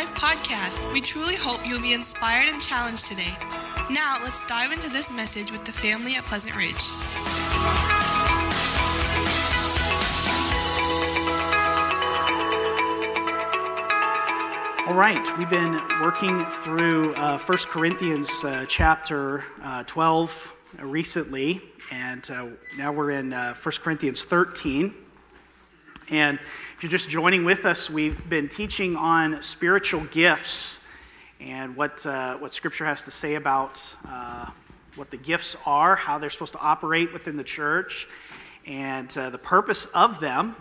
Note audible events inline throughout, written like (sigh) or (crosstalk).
Life podcast. We truly hope you'll be inspired and challenged today. Now, let's dive into this message with the family at Pleasant Ridge. All right, we've been working through uh, 1 Corinthians uh, chapter uh, 12 recently, and uh, now we're in uh, 1 Corinthians 13. And if you're just joining with us, we've been teaching on spiritual gifts and what, uh, what Scripture has to say about what the gifts are, how they're supposed to operate within the church, and the purpose of them.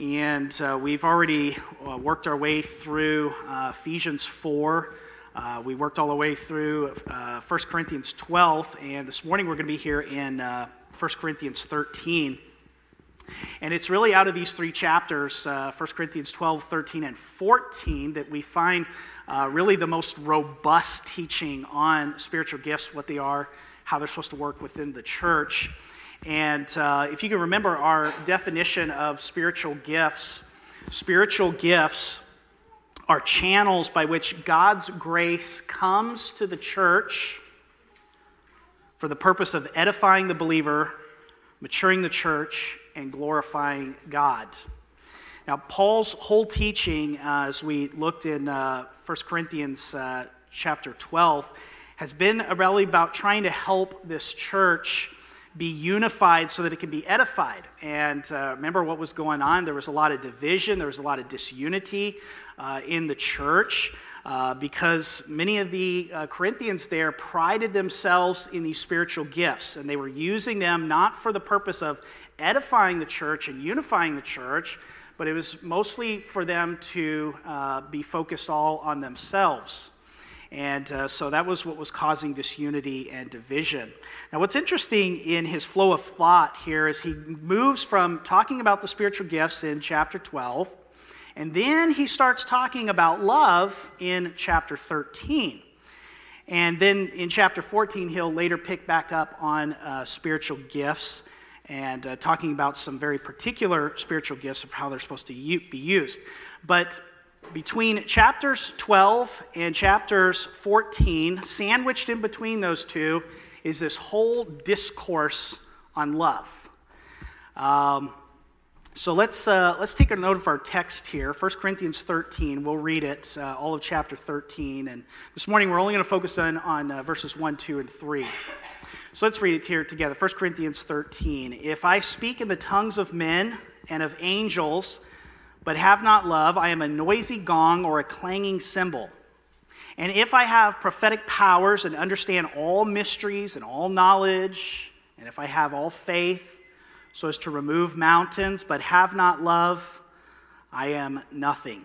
And uh, we've already uh, worked our way through uh, Ephesians 4. Uh, we worked all the way through 1 uh, Corinthians 12. And this morning we're going to be here in 1 uh, Corinthians 13. And it's really out of these three chapters, 1 Corinthians 12, 13, and 14, that we find really the most robust teaching on spiritual gifts, what they are, how they're supposed to work within the church. And uh, if you can remember our definition of spiritual gifts, spiritual gifts are channels by which God's grace comes to the church for the purpose of edifying the believer, maturing the church, and glorifying God. Now, Paul's whole teaching, uh, as we looked in uh, 1 Corinthians uh, chapter 12, has been really about trying to help this church be unified so that it can be edified. And uh, remember what was going on? There was a lot of division, there was a lot of disunity uh, in the church. Uh, because many of the uh, Corinthians there prided themselves in these spiritual gifts, and they were using them not for the purpose of edifying the church and unifying the church, but it was mostly for them to uh, be focused all on themselves. And uh, so that was what was causing disunity and division. Now, what's interesting in his flow of thought here is he moves from talking about the spiritual gifts in chapter 12, and then he starts talking about love in chapter 13. And then in chapter 14, he'll later pick back up on uh, spiritual gifts and uh, talking about some very particular spiritual gifts of how they're supposed to u- be used. But between chapters 12 and chapters 14, sandwiched in between those two, is this whole discourse on love. Um, so let's, uh, let's take a note of our text here 1 Corinthians 13. We'll read it, uh, all of chapter 13. And this morning we're only going to focus on, on uh, verses 1, 2, and 3. So let's read it here together 1 Corinthians 13. If I speak in the tongues of men and of angels, but have not love, I am a noisy gong or a clanging cymbal. And if I have prophetic powers and understand all mysteries and all knowledge, and if I have all faith so as to remove mountains, but have not love, I am nothing.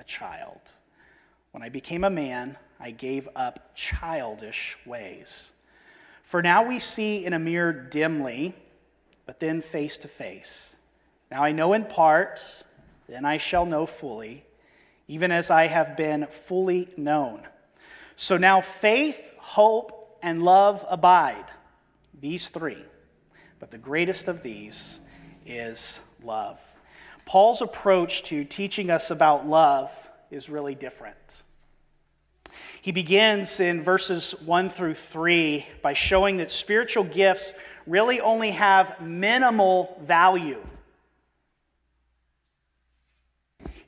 a child. When I became a man, I gave up childish ways. For now we see in a mirror dimly, but then face to face. Now I know in part then I shall know fully, even as I have been fully known. So now faith, hope, and love abide, these three. But the greatest of these is love. Paul's approach to teaching us about love is really different. He begins in verses 1 through 3 by showing that spiritual gifts really only have minimal value.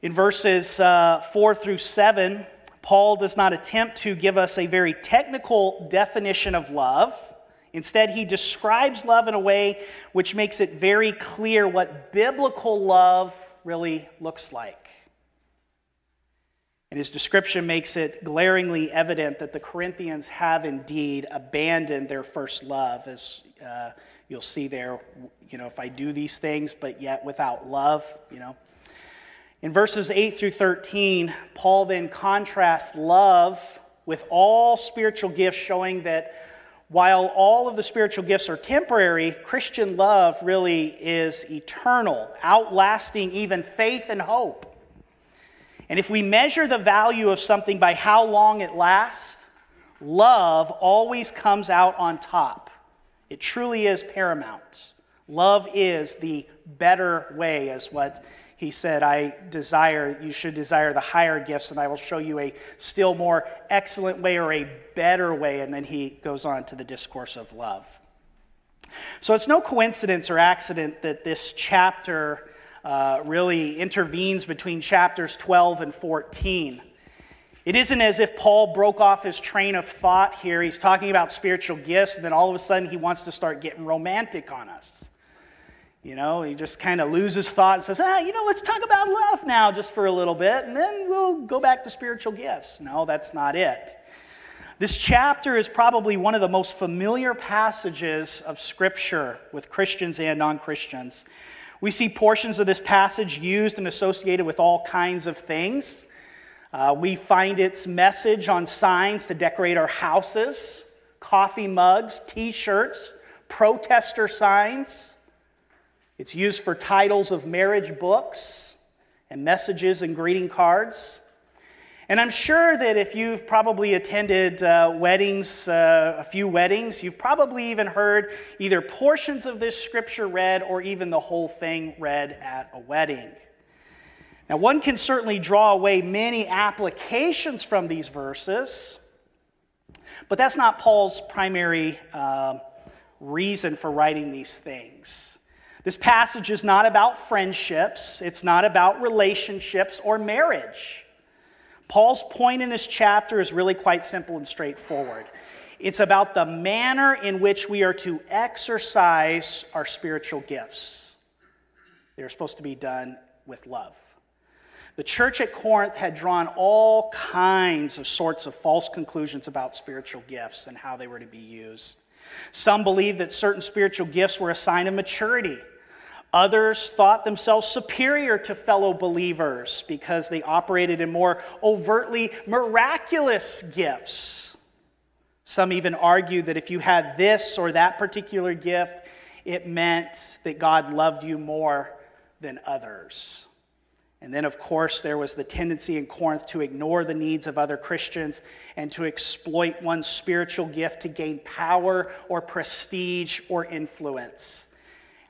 In verses uh, 4 through 7, Paul does not attempt to give us a very technical definition of love. Instead, he describes love in a way which makes it very clear what biblical love really looks like. And his description makes it glaringly evident that the Corinthians have indeed abandoned their first love, as uh, you'll see there. You know, if I do these things, but yet without love, you know. In verses 8 through 13, Paul then contrasts love with all spiritual gifts, showing that while all of the spiritual gifts are temporary, Christian love really is eternal, outlasting even faith and hope. And if we measure the value of something by how long it lasts, love always comes out on top. It truly is paramount. Love is the better way, as what he said, I desire, you should desire the higher gifts, and I will show you a still more excellent way or a better way. And then he goes on to the discourse of love. So it's no coincidence or accident that this chapter uh, really intervenes between chapters 12 and 14. It isn't as if Paul broke off his train of thought here. He's talking about spiritual gifts, and then all of a sudden he wants to start getting romantic on us. You know, he just kind of loses thought and says, ah, you know, let's talk about love now just for a little bit, and then we'll go back to spiritual gifts. No, that's not it. This chapter is probably one of the most familiar passages of Scripture with Christians and non Christians. We see portions of this passage used and associated with all kinds of things. Uh, we find its message on signs to decorate our houses, coffee mugs, t shirts, protester signs. It's used for titles of marriage books and messages and greeting cards. And I'm sure that if you've probably attended uh, weddings, uh, a few weddings, you've probably even heard either portions of this scripture read or even the whole thing read at a wedding. Now, one can certainly draw away many applications from these verses, but that's not Paul's primary uh, reason for writing these things. This passage is not about friendships, it's not about relationships or marriage. Paul's point in this chapter is really quite simple and straightforward. It's about the manner in which we are to exercise our spiritual gifts. They're supposed to be done with love. The church at Corinth had drawn all kinds of sorts of false conclusions about spiritual gifts and how they were to be used. Some believed that certain spiritual gifts were a sign of maturity. Others thought themselves superior to fellow believers because they operated in more overtly miraculous gifts. Some even argued that if you had this or that particular gift, it meant that God loved you more than others. And then, of course, there was the tendency in Corinth to ignore the needs of other Christians and to exploit one's spiritual gift to gain power or prestige or influence.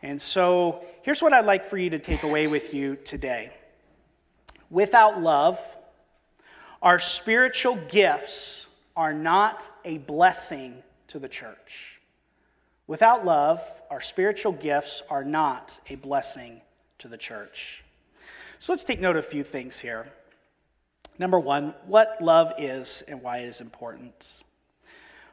And so here's what I'd like for you to take away with you today. Without love, our spiritual gifts are not a blessing to the church. Without love, our spiritual gifts are not a blessing to the church. So let's take note of a few things here. Number one, what love is and why it is important.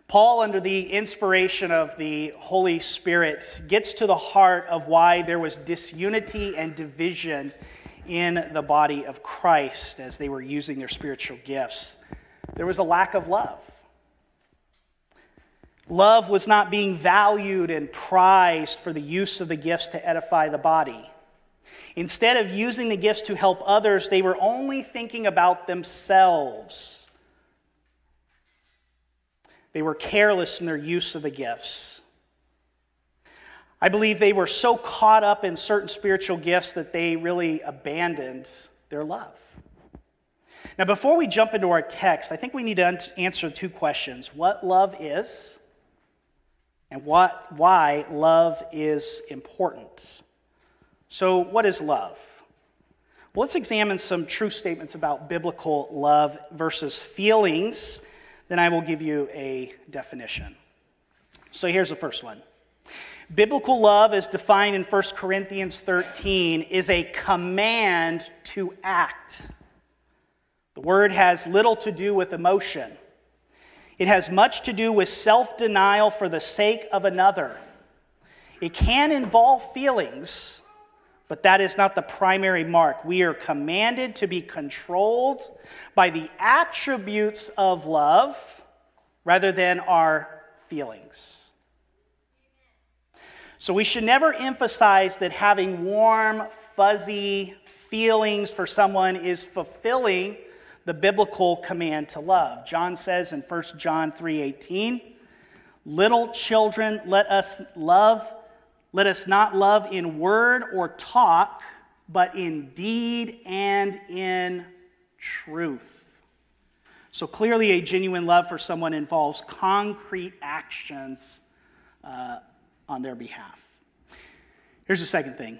Paul, under the inspiration of the Holy Spirit, gets to the heart of why there was disunity and division in the body of Christ as they were using their spiritual gifts. There was a lack of love. Love was not being valued and prized for the use of the gifts to edify the body. Instead of using the gifts to help others, they were only thinking about themselves. They were careless in their use of the gifts. I believe they were so caught up in certain spiritual gifts that they really abandoned their love. Now, before we jump into our text, I think we need to answer two questions what love is, and what, why love is important. So, what is love? Well, let's examine some true statements about biblical love versus feelings then I will give you a definition. So here's the first one. Biblical love, as defined in 1 Corinthians 13, is a command to act. The word has little to do with emotion. It has much to do with self denial for the sake of another. It can involve feelings, but that is not the primary mark. We are commanded to be controlled by the attributes of love rather than our feelings. So we should never emphasize that having warm, fuzzy feelings for someone is fulfilling the biblical command to love. John says in 1 John 3:18, "Little children, let us love, let us not love in word or talk, but in deed and in truth." So clearly, a genuine love for someone involves concrete actions uh, on their behalf. Here's the second thing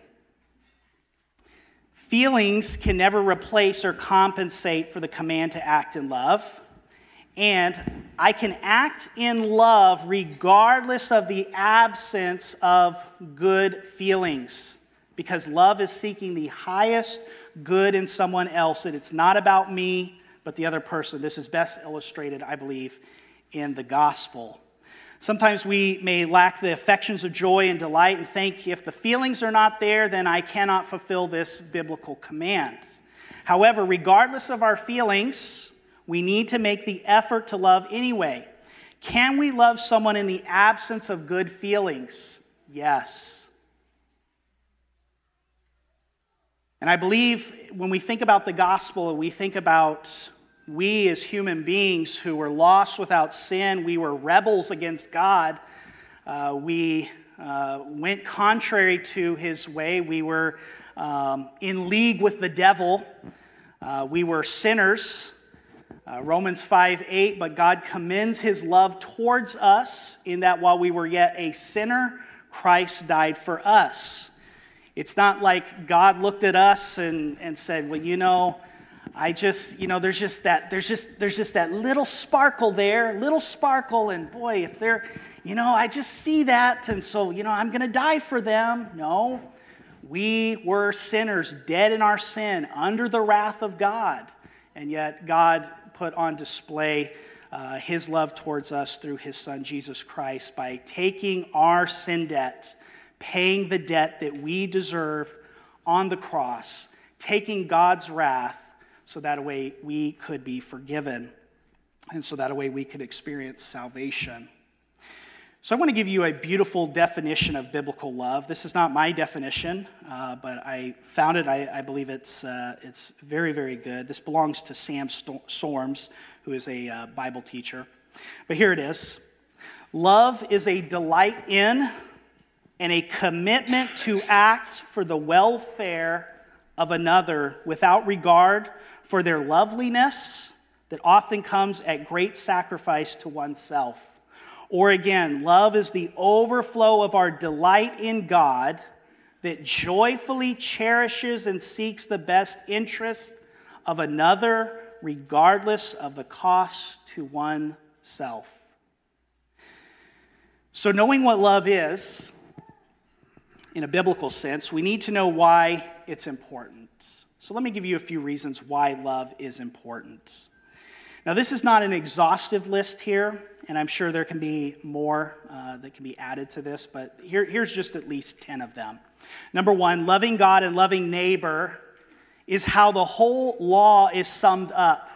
feelings can never replace or compensate for the command to act in love. And I can act in love regardless of the absence of good feelings because love is seeking the highest good in someone else. And it's not about me, but the other person. This is best illustrated, I believe, in the gospel. Sometimes we may lack the affections of joy and delight and think if the feelings are not there, then I cannot fulfill this biblical command. However, regardless of our feelings, we need to make the effort to love anyway. Can we love someone in the absence of good feelings? Yes. And I believe when we think about the gospel, we think about we, as human beings who were lost without sin, we were rebels against God. Uh, we uh, went contrary to his way. We were um, in league with the devil. Uh, we were sinners. Uh, Romans 5 8, but God commends his love towards us in that while we were yet a sinner, Christ died for us. It's not like God looked at us and, and said, Well, you know, I just, you know, there's just that, there's just, there's just that little sparkle there, little sparkle, and boy, if they're, you know, I just see that, and so, you know, I'm to die for them. No, we were sinners, dead in our sin, under the wrath of God, and yet God put on display uh, His love towards us through His Son Jesus Christ by taking our sin debt, paying the debt that we deserve on the cross, taking God's wrath so that way we could be forgiven and so that way we could experience salvation. So, I want to give you a beautiful definition of biblical love. This is not my definition, uh, but I found it. I, I believe it's, uh, it's very, very good. This belongs to Sam Storms, who is a uh, Bible teacher. But here it is Love is a delight in and a commitment to act for the welfare of another without regard for their loveliness that often comes at great sacrifice to oneself. Or again, love is the overflow of our delight in God that joyfully cherishes and seeks the best interest of another, regardless of the cost to oneself. So, knowing what love is, in a biblical sense, we need to know why it's important. So let me give you a few reasons why love is important. Now, this is not an exhaustive list here, and I'm sure there can be more uh, that can be added to this, but here, here's just at least 10 of them. Number one, loving God and loving neighbor is how the whole law is summed up.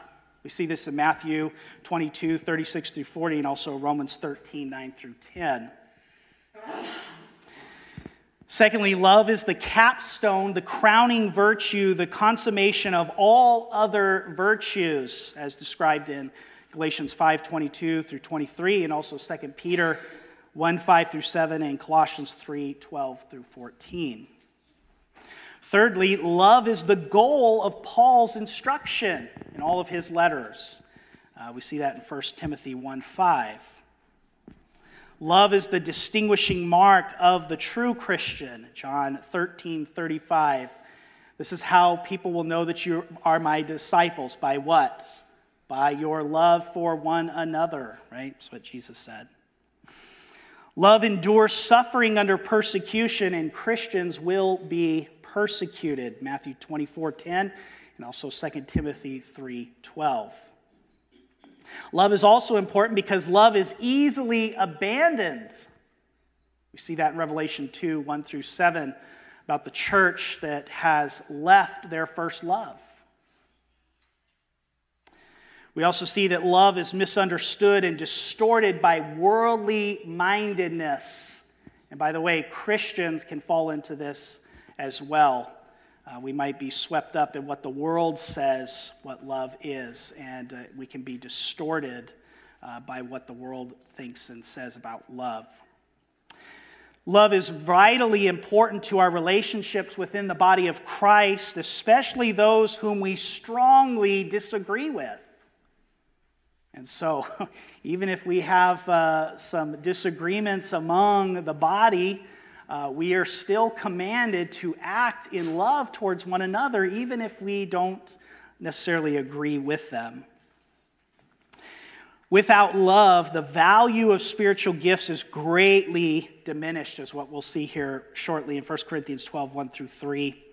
We see this in Matthew 22, 36 through 40, and also Romans 13, 9 through 10. Secondly, love is the capstone, the crowning virtue, the consummation of all other virtues, as described in Galatians 5:22 through 23, and also 2 Peter 1 5 through 7, and Colossians 3 12 through 14. Thirdly, love is the goal of Paul's instruction in all of his letters. Uh, we see that in 1 Timothy 1 5. Love is the distinguishing mark of the true Christian, John 13 35. This is how people will know that you are my disciples. By what? By your love for one another, right? That's what Jesus said. Love endures suffering under persecution, and Christians will be persecuted. Matthew 24 10 and also 2 Timothy 3:12. Love is also important because love is easily abandoned. We see that in Revelation 2 1 through 7 about the church that has left their first love. We also see that love is misunderstood and distorted by worldly mindedness. And by the way, Christians can fall into this as well. Uh, we might be swept up in what the world says what love is, and uh, we can be distorted uh, by what the world thinks and says about love. Love is vitally important to our relationships within the body of Christ, especially those whom we strongly disagree with. And so, (laughs) even if we have uh, some disagreements among the body, uh, we are still commanded to act in love towards one another, even if we don't necessarily agree with them. Without love, the value of spiritual gifts is greatly diminished, as what we'll see here shortly in 1 Corinthians 12 1 through 3.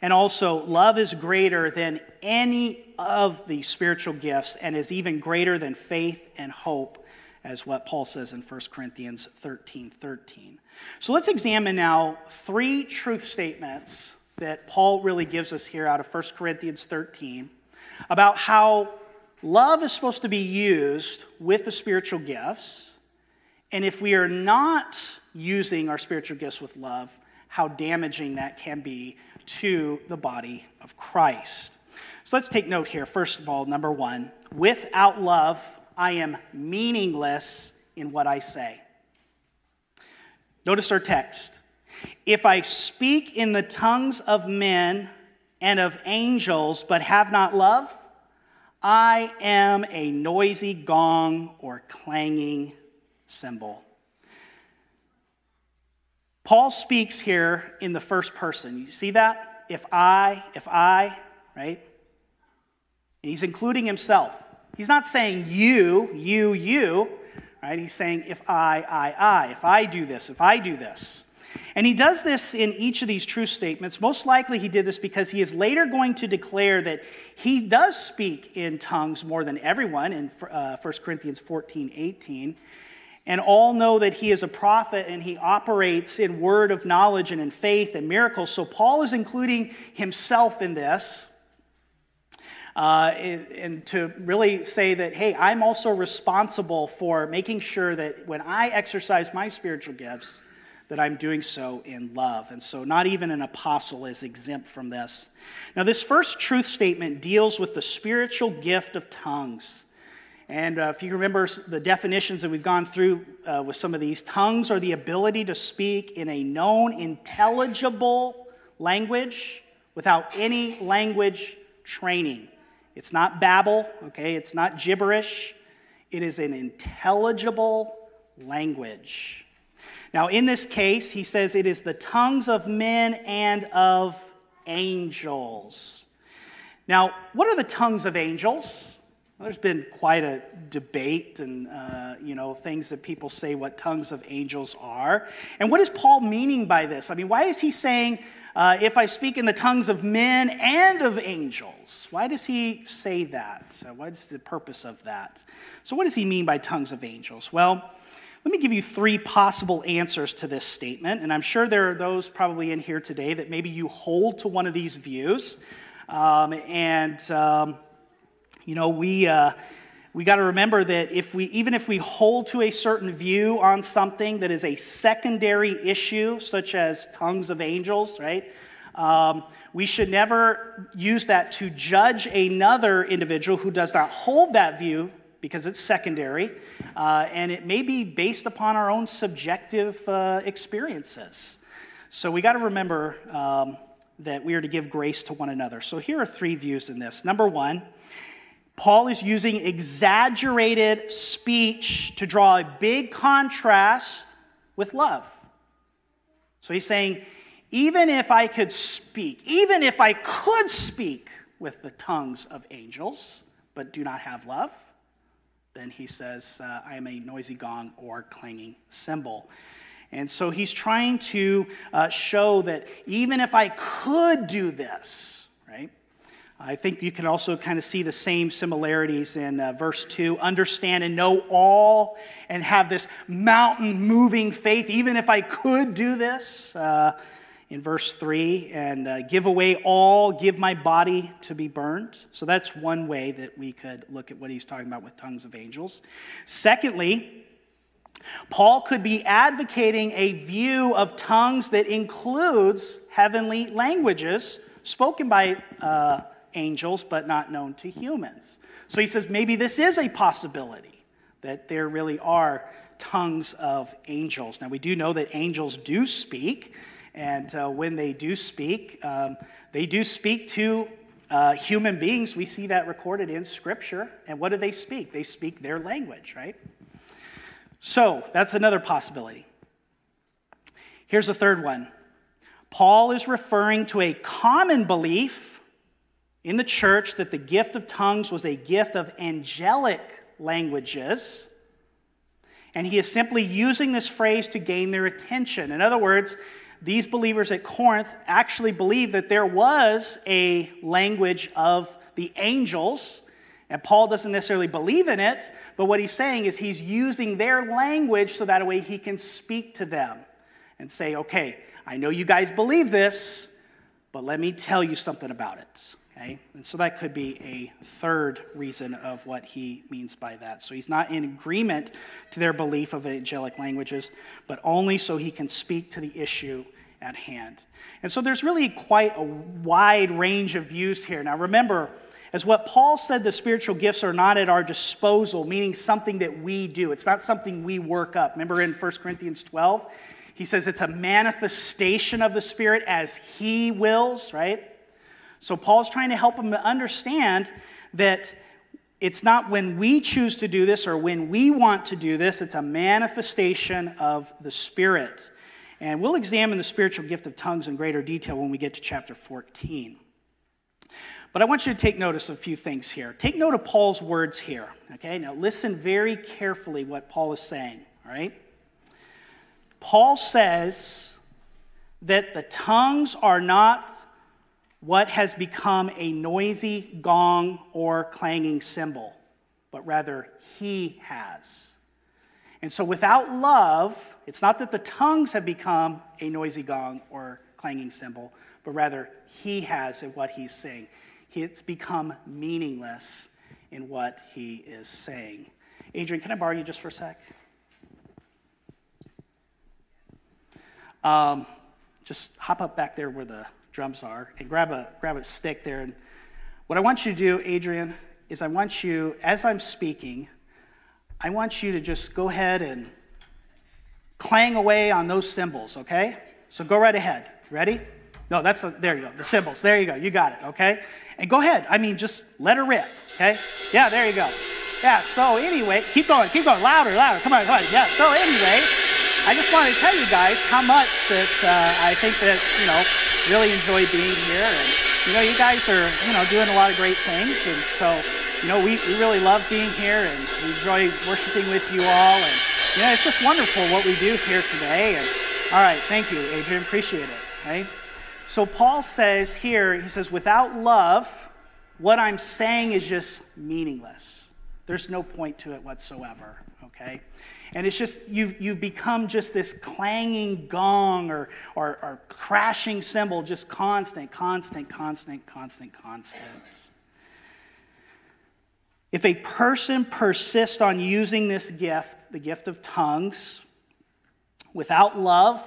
And also, love is greater than any of the spiritual gifts and is even greater than faith and hope, as what Paul says in 1 Corinthians 13 13. So let's examine now three truth statements that Paul really gives us here out of 1 Corinthians 13 about how love is supposed to be used with the spiritual gifts. And if we are not using our spiritual gifts with love, how damaging that can be to the body of Christ. So let's take note here. First of all, number one, without love, I am meaningless in what I say. Notice our text. If I speak in the tongues of men and of angels, but have not love, I am a noisy gong or clanging cymbal. Paul speaks here in the first person. You see that? If I, if I, right? And he's including himself. He's not saying you, you, you, right? He's saying if I, I, I, if I do this, if I do this. And he does this in each of these true statements. Most likely, he did this because he is later going to declare that he does speak in tongues more than everyone in uh, 1 Corinthians 14 18 and all know that he is a prophet and he operates in word of knowledge and in faith and miracles. So Paul is including himself in this. Uh, and to really say that, hey, I'm also responsible for making sure that when I exercise my spiritual gifts, that I'm doing so in love. And so, not even an apostle is exempt from this. Now, this first truth statement deals with the spiritual gift of tongues. And uh, if you remember the definitions that we've gone through uh, with some of these, tongues are the ability to speak in a known, intelligible language without any language training. It's not babble, okay? It's not gibberish. It is an intelligible language. Now, in this case, he says it is the tongues of men and of angels. Now, what are the tongues of angels? Well, there's been quite a debate and, uh, you know, things that people say what tongues of angels are. And what is Paul meaning by this? I mean, why is he saying, uh, if I speak in the tongues of men and of angels? Why does he say that? what is the purpose of that? So, what does he mean by tongues of angels? Well, let me give you three possible answers to this statement. And I'm sure there are those probably in here today that maybe you hold to one of these views. Um, and. Um, you know, we, uh, we got to remember that if we, even if we hold to a certain view on something that is a secondary issue, such as tongues of angels, right? Um, we should never use that to judge another individual who does not hold that view because it's secondary, uh, and it may be based upon our own subjective uh, experiences. So we got to remember um, that we are to give grace to one another. So here are three views in this. Number one, Paul is using exaggerated speech to draw a big contrast with love. So he's saying, even if I could speak, even if I could speak with the tongues of angels, but do not have love, then he says, uh, I am a noisy gong or clanging cymbal. And so he's trying to uh, show that even if I could do this, right, I think you can also kind of see the same similarities in uh, verse 2 understand and know all and have this mountain moving faith, even if I could do this. Uh, in verse 3 and uh, give away all, give my body to be burned. So that's one way that we could look at what he's talking about with tongues of angels. Secondly, Paul could be advocating a view of tongues that includes heavenly languages spoken by uh, angels but not known to humans. So he says maybe this is a possibility that there really are tongues of angels. Now we do know that angels do speak, and uh, when they do speak, um, they do speak to uh, human beings. We see that recorded in Scripture. And what do they speak? They speak their language, right? So that's another possibility. Here's a third one Paul is referring to a common belief in the church that the gift of tongues was a gift of angelic languages. And he is simply using this phrase to gain their attention. In other words, these believers at Corinth actually believed that there was a language of the angels. And Paul doesn't necessarily believe in it, but what he's saying is he's using their language so that way he can speak to them and say, okay, I know you guys believe this, but let me tell you something about it. Okay? And so that could be a third reason of what he means by that. So he's not in agreement to their belief of angelic languages, but only so he can speak to the issue at hand. And so there's really quite a wide range of views here. Now remember, as what Paul said, the spiritual gifts are not at our disposal, meaning something that we do. It's not something we work up. Remember in 1 Corinthians 12, he says it's a manifestation of the Spirit as he wills, right? So Paul's trying to help them to understand that it's not when we choose to do this or when we want to do this, it's a manifestation of the Spirit. And we'll examine the spiritual gift of tongues in greater detail when we get to chapter 14. But I want you to take notice of a few things here. Take note of Paul's words here. Okay, now listen very carefully what Paul is saying. All right? Paul says that the tongues are not what has become a noisy gong or clanging cymbal, but rather he has. And so without love, it's not that the tongues have become a noisy gong or clanging cymbal, but rather he has in what he's saying. It's become meaningless in what he is saying. Adrian, can I borrow you just for a sec? Um, just hop up back there where the drums are and grab a, grab a stick there. And what I want you to do, Adrian, is I want you, as I'm speaking, I want you to just go ahead and clang away on those cymbals, okay? So go right ahead. Ready? No, that's a, there you go. The cymbals. There you go. You got it, okay? And go ahead. I mean, just let her rip, okay? Yeah, there you go. Yeah, so anyway, keep going, keep going. Louder, louder. Come on, come on. Yeah, so anyway, I just want to tell you guys how much that uh, I think that, you know, really enjoy being here. And, you know, you guys are, you know, doing a lot of great things. And so, you know, we, we really love being here and we enjoy worshiping with you all. And, you know, it's just wonderful what we do here today. And all right, thank you, Adrian. Appreciate it. Okay? So Paul says here, he says, without love, what I'm saying is just meaningless. There's no point to it whatsoever. Okay? And it's just, you've, you've become just this clanging gong or, or, or crashing cymbal, just constant, constant, constant, constant, constant. If a person persists on using this gift, the gift of tongues, without love,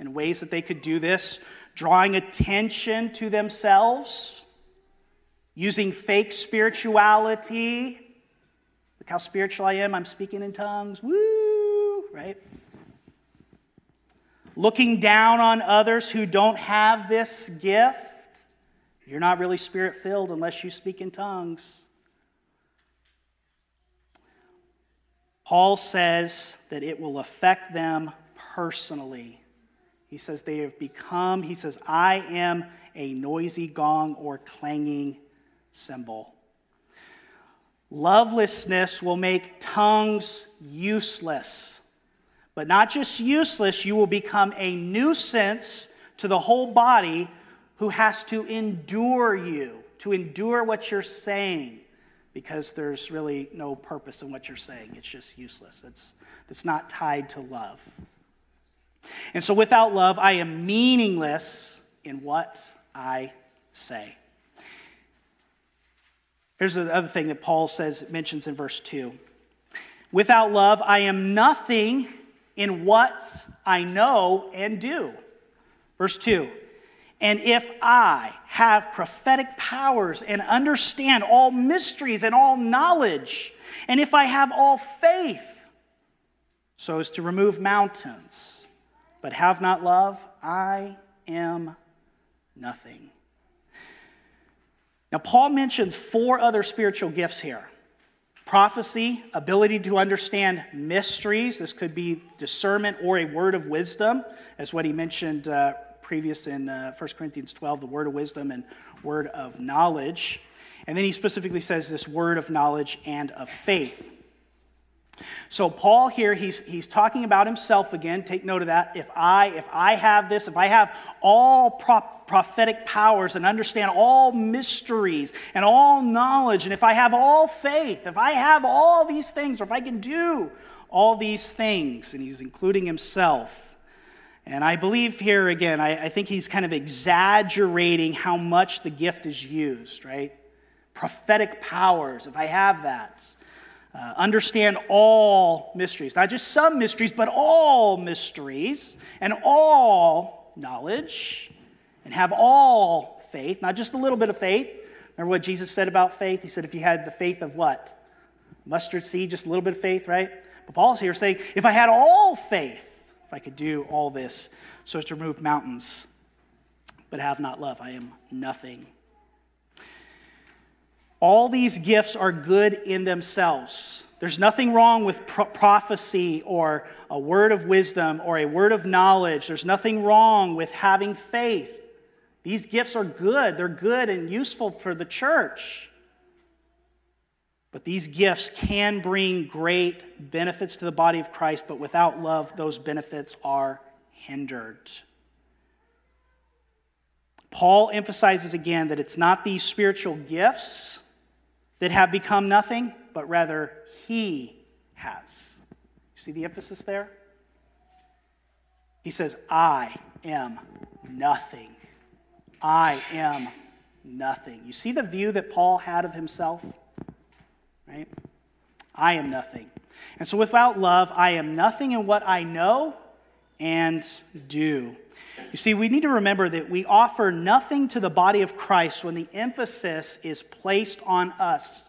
in ways that they could do this, drawing attention to themselves, using fake spirituality. Look how spiritual I am, I'm speaking in tongues. Woo! Right? Looking down on others who don't have this gift. You're not really spirit filled unless you speak in tongues. Paul says that it will affect them personally. He says they have become, he says, I am a noisy gong or clanging cymbal. Lovelessness will make tongues useless. But not just useless, you will become a nuisance to the whole body who has to endure you, to endure what you're saying, because there's really no purpose in what you're saying. It's just useless. It's, it's not tied to love. And so without love, I am meaningless in what I say. Here's the other thing that Paul says, mentions in verse 2. Without love, I am nothing in what I know and do. Verse 2 And if I have prophetic powers and understand all mysteries and all knowledge, and if I have all faith so as to remove mountains, but have not love, I am nothing. Now, Paul mentions four other spiritual gifts here prophecy, ability to understand mysteries. This could be discernment or a word of wisdom, as what he mentioned uh, previous in uh, 1 Corinthians 12, the word of wisdom and word of knowledge. And then he specifically says this word of knowledge and of faith. So Paul here, he's, he's talking about himself again. Take note of that. If I, if I have this, if I have all prop, prophetic powers and understand all mysteries and all knowledge, and if I have all faith, if I have all these things, or if I can do all these things, and he's including himself. And I believe here again, I, I think he's kind of exaggerating how much the gift is used, right? Prophetic powers, if I have that uh, understand all mysteries, not just some mysteries, but all mysteries and all knowledge, and have all faith, not just a little bit of faith. Remember what Jesus said about faith? He said, if you had the faith of what? Mustard seed, just a little bit of faith, right? But Paul's here saying, if I had all faith, if I could do all this so as to remove mountains, but have not love, I am nothing. All these gifts are good in themselves. There's nothing wrong with pro- prophecy or a word of wisdom or a word of knowledge. There's nothing wrong with having faith. These gifts are good. They're good and useful for the church. But these gifts can bring great benefits to the body of Christ, but without love, those benefits are hindered. Paul emphasizes again that it's not these spiritual gifts that have become nothing, but rather he has. You see the emphasis there? He says, I am nothing. I am nothing. You see the view that Paul had of himself? Right? I am nothing. And so without love, I am nothing in what I know and do. You see, we need to remember that we offer nothing to the body of Christ when the emphasis is placed on us.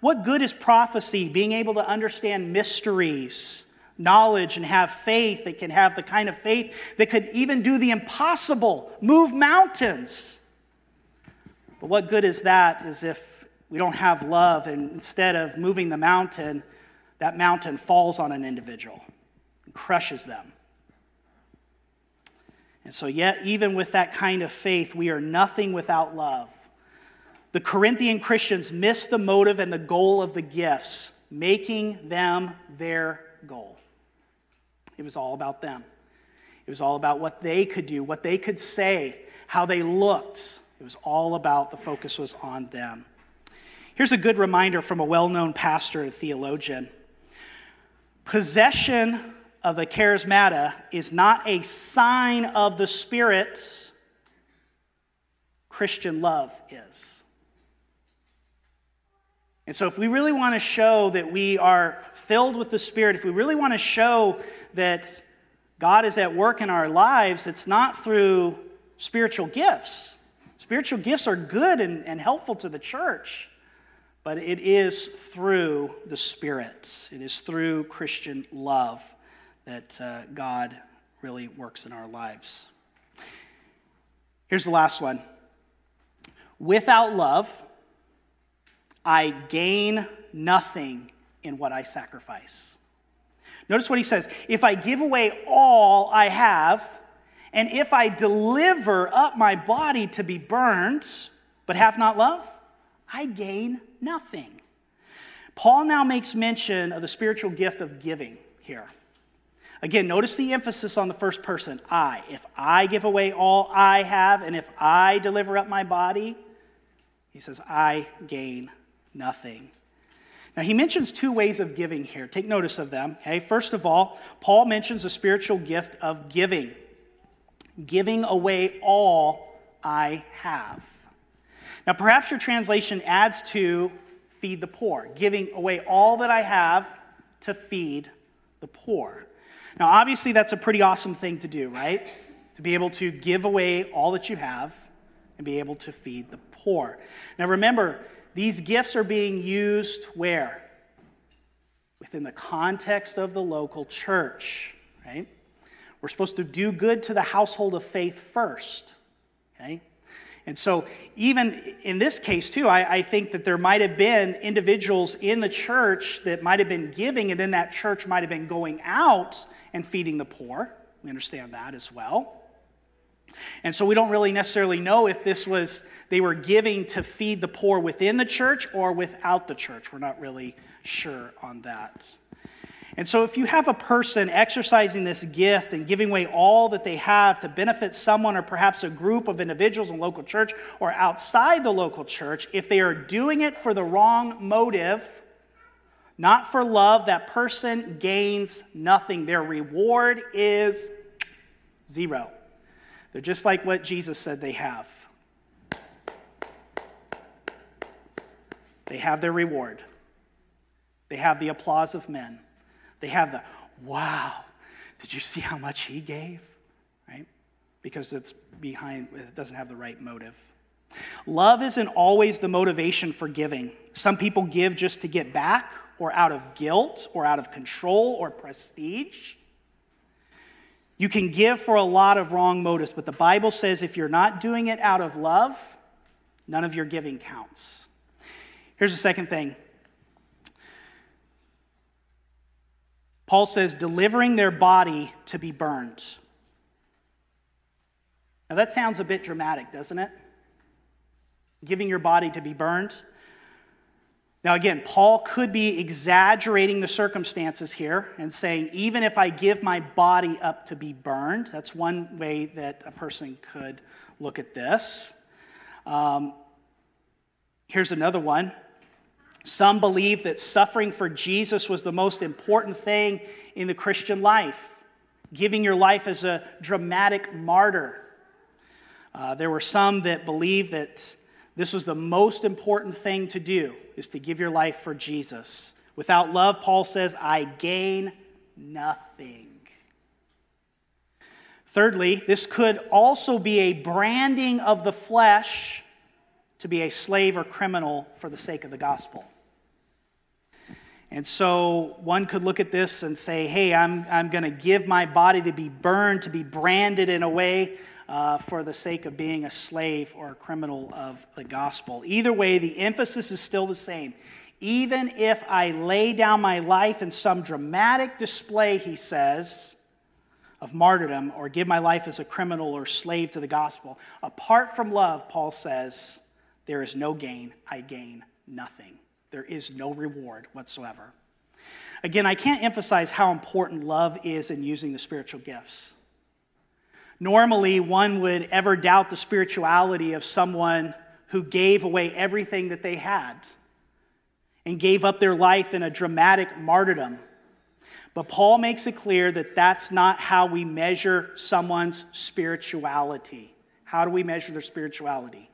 What good is prophecy, being able to understand mysteries, knowledge, and have faith that can have the kind of faith that could even do the impossible, move mountains? But what good is that is if we don't have love and instead of moving the mountain, that mountain falls on an individual and crushes them? And so, yet, even with that kind of faith, we are nothing without love. The Corinthian Christians missed the motive and the goal of the gifts, making them their goal. It was all about them. It was all about what they could do, what they could say, how they looked. It was all about the focus was on them. Here's a good reminder from a well known pastor and theologian possession of the charismata is not a sign of the Spirit, Christian love is. And so, if we really want to show that we are filled with the Spirit, if we really want to show that God is at work in our lives, it's not through spiritual gifts. Spiritual gifts are good and, and helpful to the church, but it is through the Spirit, it is through Christian love that uh, God really works in our lives. Here's the last one without love, I gain nothing in what I sacrifice. Notice what he says if I give away all I have, and if I deliver up my body to be burned, but have not love, I gain nothing. Paul now makes mention of the spiritual gift of giving here. Again, notice the emphasis on the first person I. If I give away all I have, and if I deliver up my body, he says, I gain nothing. Now, he mentions two ways of giving here. Take notice of them. Okay? First of all, Paul mentions the spiritual gift of giving, giving away all I have. Now, perhaps your translation adds to feed the poor, giving away all that I have to feed the poor. Now, obviously, that's a pretty awesome thing to do, right? To be able to give away all that you have and be able to feed the poor. Now, remember, these gifts are being used where? Within the context of the local church, right? We're supposed to do good to the household of faith first, okay? And so, even in this case, too, I, I, think that there might have been individuals in the church that might have been giving, and then that church might have been going out and feeding the poor. We understand that as well. And so, we don't really necessarily know if this was they were giving to feed the poor within the church or without the church. We're not really sure on that. And so, if you have a person exercising this gift and giving away all that they have to benefit someone or perhaps a group of individuals in local church or outside the local church, if they are doing it for the wrong motive, not for love, that person gains nothing. Their reward is zero. They're just like what Jesus said they have. They have their reward. They have the applause of men. They have the, wow, did you see how much he gave? Right? Because it's behind, it doesn't have the right motive. Love isn't always the motivation for giving. Some people give just to get back, or out of guilt, or out of control, or prestige. You can give for a lot of wrong motives, but the Bible says if you're not doing it out of love, none of your giving counts. Here's the second thing Paul says, delivering their body to be burned. Now, that sounds a bit dramatic, doesn't it? Giving your body to be burned. Now, again, Paul could be exaggerating the circumstances here and saying, even if I give my body up to be burned, that's one way that a person could look at this. Um, here's another one some believe that suffering for Jesus was the most important thing in the Christian life, giving your life as a dramatic martyr. Uh, there were some that believed that this was the most important thing to do, is to give your life for Jesus. Without love, Paul says, I gain nothing. Thirdly, this could also be a branding of the flesh to be a slave or criminal for the sake of the gospel. And so one could look at this and say, hey, I'm, I'm going to give my body to be burned, to be branded in a way uh, for the sake of being a slave or a criminal of the gospel. Either way, the emphasis is still the same. Even if I lay down my life in some dramatic display, he says, of martyrdom, or give my life as a criminal or slave to the gospel, apart from love, Paul says, there is no gain. I gain nothing. There is no reward whatsoever. Again, I can't emphasize how important love is in using the spiritual gifts. Normally, one would ever doubt the spirituality of someone who gave away everything that they had and gave up their life in a dramatic martyrdom. But Paul makes it clear that that's not how we measure someone's spirituality. How do we measure their spirituality?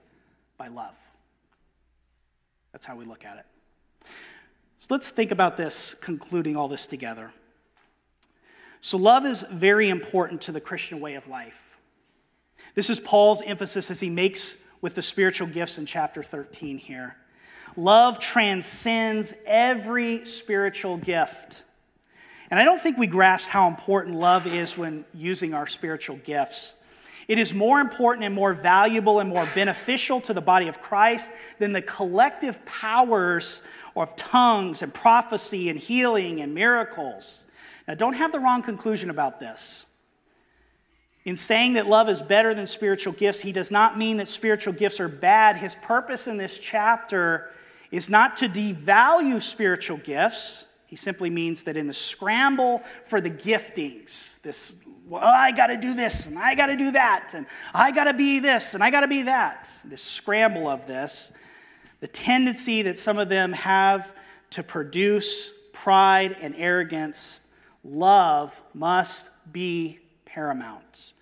By love. That's how we look at it. So let's think about this, concluding all this together. So, love is very important to the Christian way of life. This is Paul's emphasis as he makes with the spiritual gifts in chapter 13 here. Love transcends every spiritual gift. And I don't think we grasp how important love is when using our spiritual gifts. It is more important and more valuable and more beneficial to the body of Christ than the collective powers of tongues and prophecy and healing and miracles. Now, don't have the wrong conclusion about this. In saying that love is better than spiritual gifts, he does not mean that spiritual gifts are bad. His purpose in this chapter is not to devalue spiritual gifts, He simply means that in the scramble for the giftings, this, well, I got to do this and I got to do that and I got to be this and I got to be that, this scramble of this, the tendency that some of them have to produce pride and arrogance, love must be paramount.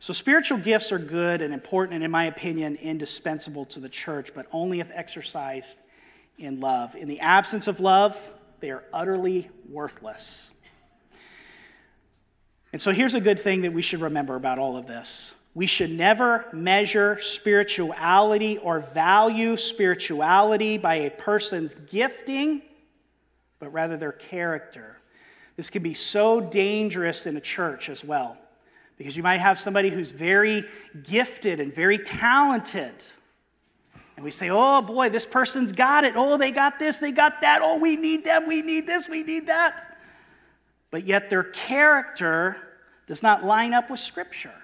So, spiritual gifts are good and important, and in my opinion, indispensable to the church, but only if exercised in love. In the absence of love, they are utterly worthless. And so, here's a good thing that we should remember about all of this we should never measure spirituality or value spirituality by a person's gifting, but rather their character. This can be so dangerous in a church as well. Because you might have somebody who's very gifted and very talented. And we say, oh boy, this person's got it. Oh, they got this, they got that. Oh, we need them, we need this, we need that. But yet their character does not line up with Scripture.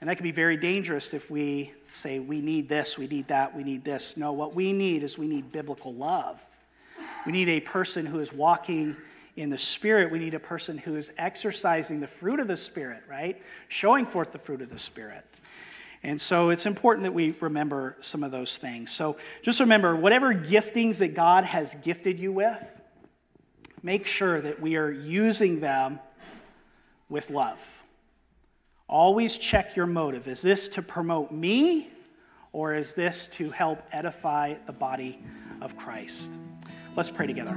And that can be very dangerous if we say, we need this, we need that, we need this. No, what we need is we need biblical love. We need a person who is walking in the Spirit, we need a person who is exercising the fruit of the Spirit, right? Showing forth the fruit of the Spirit. And so it's important that we remember some of those things. So just remember whatever giftings that God has gifted you with, make sure that we are using them with love. Always check your motive. Is this to promote me or is this to help edify the body of Christ? Let's pray together.